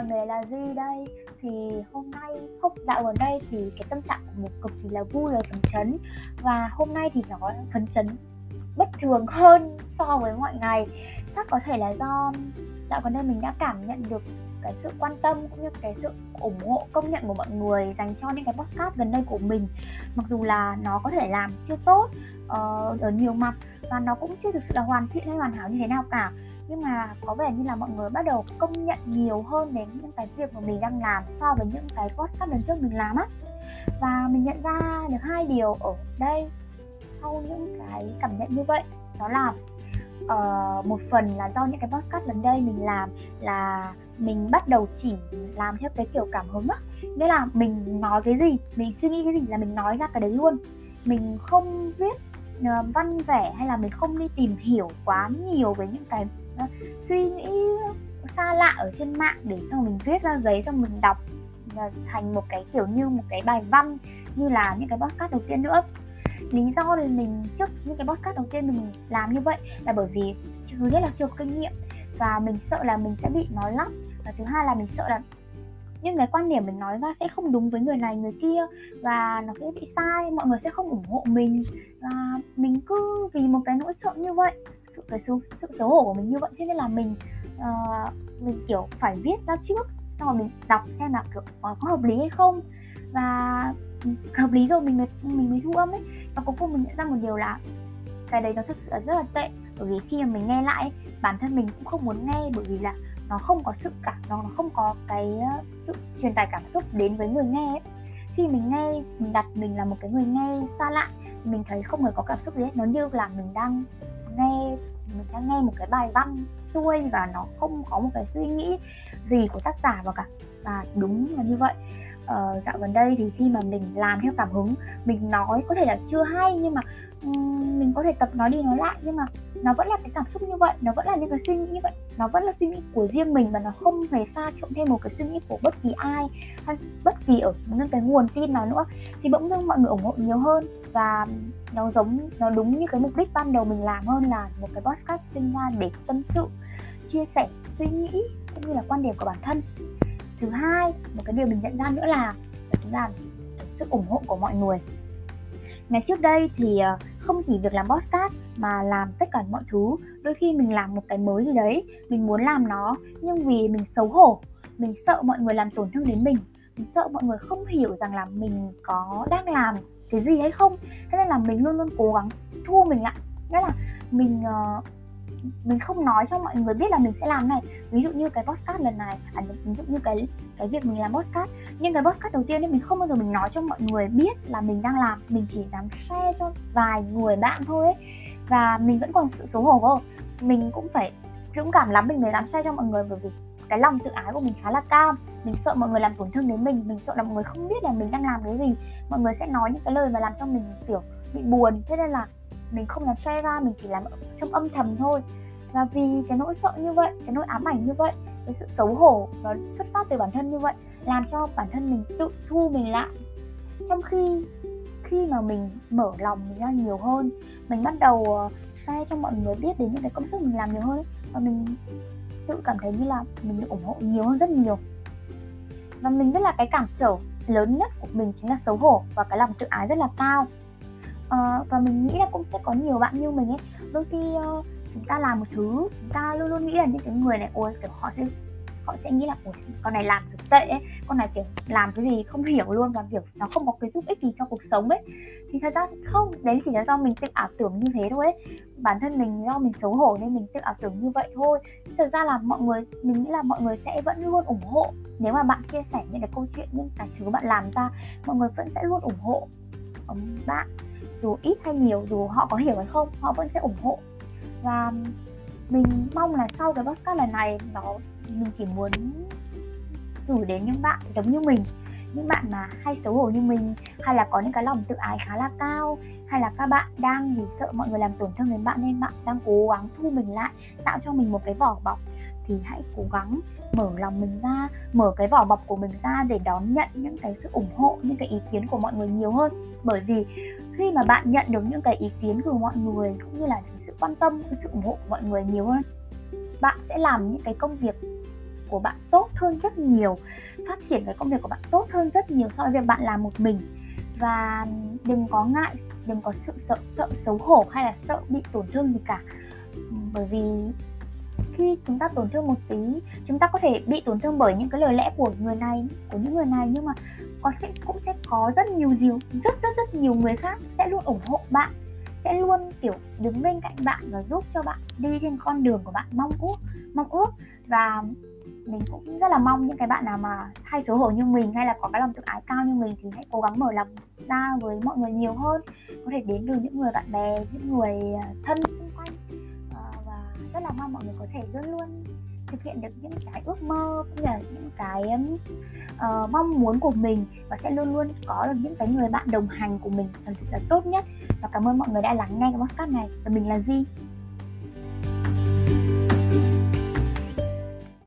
mọi người là duy đây. Thì hôm nay hôm dạo gần đây thì cái tâm trạng của mình cực kỳ là vui và phấn chấn. Và hôm nay thì nó phấn chấn bất thường hơn so với mọi ngày. Chắc có thể là do dạo gần đây mình đã cảm nhận được cái sự quan tâm cũng như cái sự ủng hộ công nhận của mọi người dành cho những cái podcast gần đây của mình. Mặc dù là nó có thể làm chưa tốt uh, ở nhiều mặt và nó cũng chưa thực sự là hoàn thiện hay hoàn hảo như thế nào cả nhưng mà có vẻ như là mọi người bắt đầu công nhận nhiều hơn đến những cái việc mà mình đang làm so với những cái podcast lần trước mình làm á. Và mình nhận ra được hai điều ở đây sau những cái cảm nhận như vậy. Đó là uh, một phần là do những cái podcast lần đây mình làm là mình bắt đầu chỉ làm theo cái kiểu cảm hứng á. Nghĩa là mình nói cái gì mình suy nghĩ cái gì là mình nói ra cái đấy luôn. Mình không viết uh, văn vẻ hay là mình không đi tìm hiểu quá nhiều về những cái suy nghĩ xa lạ ở trên mạng để xong mình viết ra giấy xong mình đọc và thành một cái kiểu như một cái bài văn như là những cái podcast đầu tiên nữa. Lý do thì mình trước những cái podcast đầu tiên mình làm như vậy là bởi vì thứ nhất là chưa có kinh nghiệm và mình sợ là mình sẽ bị nói lắp và thứ hai là mình sợ là những cái quan điểm mình nói ra sẽ không đúng với người này, người kia và nó sẽ bị sai, mọi người sẽ không ủng hộ mình. Và mình cứ vì một cái nỗi sợ như vậy sự cái sự, sự xấu hổ của mình như vậy. Thế nên là mình uh, mình kiểu phải viết ra trước xong rồi mình đọc xem là kiểu uh, có hợp lý hay không. Và hợp lý rồi mình mới mình mới thu âm ấy. Và cuối cùng mình nhận ra một điều là cái đấy nó thực sự là rất là tệ. Bởi vì khi mà mình nghe lại bản thân mình cũng không muốn nghe bởi vì là nó không có sự cảm nó nó không có cái ờ, sự truyền tải cảm xúc đến với người nghe ấy. khi mình nghe mình đặt mình là một cái người nghe xa lạ mình thấy không hề có cảm xúc gì hết. Nó như là mình đang nghe mình đang nghe một cái bài văn xuôi và nó không có một cái suy nghĩ gì của tác giả vào cả. Và đúng là như vậy. Ờ, dạo gần đây thì khi mà mình làm theo cảm hứng mình nói có thể là chưa hay nhưng mà mình có thể tập nói đi nói lại nhưng mà nó vẫn là cái cảm xúc như vậy nó vẫn là những cái suy nghĩ như vậy. Nó vẫn là suy nghĩ của riêng mình và nó không hề pha trộn thêm một cái suy nghĩ của bất kỳ ai hay bất kỳ ở những cái nguồn tin nào nữa. Thì bỗng dưng mọi người ủng hộ nhiều hơn và nó giống nó đúng như cái mục đích ban đầu mình làm hơn là một cái podcast sinh ra để tâm sự chia sẻ suy nghĩ cũng như là quan điểm của bản thân. Thứ hai một cái điều mình nhận ra nữa là đó chính là sự ủng hộ của mọi người. Ngày trước đây thì uh, không chỉ việc làm podcast mà làm tất cả mọi thứ. Đôi khi mình làm một cái mới gì đấy mình muốn làm nó nhưng vì mình xấu hổ mình sợ mọi người làm tổn thương đến mình mình sợ mọi người không hiểu rằng là mình có đang làm cái gì hay không. Thế nên là mình luôn luôn cố gắng thu mình lại nghĩa là mình uh, mình không nói cho mọi người biết là mình sẽ làm này. Ví dụ như cái podcast lần này à, ví dụ như cái cái việc mình làm podcast. Nhưng cái podcast đầu tiên ấy mình không bao giờ mình nói cho mọi người biết là mình đang làm. Mình chỉ dám share cho vài người bạn thôi ấy. Và mình vẫn còn sự xấu hổ không mình cũng phải dũng cảm lắm mình mới dám share cho mọi người bởi vì cái lòng tự ái của mình khá là cao. Mình sợ mọi người làm tổn thương đến mình mình sợ là mọi người không biết là mình đang làm cái gì. Mọi người sẽ nói những cái lời mà làm cho mình kiểu bị buồn. Thế nên là mình không làm share ra, mình chỉ làm trong âm thầm thôi. Và vì cái nỗi sợ như vậy, cái nỗi ám ảnh như vậy, cái sự xấu hổ và xuất phát từ bản thân như vậy làm cho bản thân mình tự thu mình lại. Trong khi khi mà mình mở lòng mình ra nhiều hơn, mình bắt đầu ờ, share cho mọi người biết đến những cái công sức mình làm nhiều hơn và mình tự cảm thấy như là mình được ủng hộ nhiều hơn rất nhiều. Và mình rất là cái cản trở lớn nhất của mình chính là xấu hổ và cái lòng tự ái rất là cao uh, và mình nghĩ là cũng sẽ có nhiều bạn như mình ấy. Đôi khi uh, chúng ta làm một thứ chúng ta luôn luôn nghĩ là những cái người này ôi kiểu họ sẽ họ sẽ nghĩ là ôi con này làm thực tệ ấy con này kiểu làm cái gì không hiểu luôn và kiểu nó không có cái giúp ích gì cho cuộc sống ấy. Thì thật ra không đấy chỉ là do mình tự ảo tưởng như thế thôi ấy. Bản thân mình do mình xấu hổ nên mình tự ảo tưởng như vậy thôi. Thật ra là mọi người mình nghĩ là mọi người sẽ vẫn luôn ủng hộ. Nếu mà bạn chia sẻ những cái câu chuyện những cái thứ bạn làm ra mọi người vẫn sẽ luôn ủng hộ bạn dù ít hay nhiều, dù họ có hiểu hay không, họ vẫn sẽ ủng hộ. Và mình mong là sau cái podcast lần này, nó, mình chỉ muốn gửi đến những bạn giống như mình, những bạn mà hay xấu hổ như mình, hay là có những cái lòng tự ái khá là cao, hay là các bạn đang vì sợ mọi người làm tổn thương đến bạn nên bạn đang cố gắng thu mình lại, tạo cho mình một cái vỏ bọc thì hãy cố gắng mở lòng mình ra, mở cái vỏ bọc của mình ra để đón nhận những cái sự ủng hộ, những cái ý kiến của mọi người nhiều hơn. Bởi vì khi mà bạn nhận được những cái ý kiến của mọi người cũng như là sự quan tâm sự ủng hộ của mọi người nhiều hơn, bạn sẽ làm những cái công việc của bạn tốt hơn rất nhiều, phát triển cái công việc của bạn tốt hơn rất nhiều so với việc bạn làm một mình. Và đừng có ngại, đừng có sự sợ sợ xấu hổ hay là sợ bị tổn thương gì cả. Bởi vì khi chúng ta tổn thương một tí, chúng ta có thể bị tổn thương bởi những cái lời lẽ của người này, của những người này. Nhưng mà có sẽ, cũng sẽ có rất nhiều điều, rất rất rất nhiều người khác sẽ luôn ủng hộ bạn, sẽ luôn, kiểu, đứng bên cạnh bạn và giúp cho bạn đi trên con đường của bạn. Mong ước mong ước. Và mình cũng rất là mong những cái bạn nào mà hay xấu hổ như mình, hay là có cái lòng tự ái cao như mình thì hãy cố gắng mở lòng ra với mọi người nhiều hơn. Có thể đến được những người bạn bè, những người à, thân xung quanh rất là mong mọi người có thể luôn luôn thực hiện được những cái ước mơ cũng là những cái uh, mong muốn của mình và sẽ luôn luôn có được những cái người bạn đồng hành của mình thật sự là tốt nhất. Và cảm ơn mọi người đã lắng nghe cái podcast này. Và mình là Di.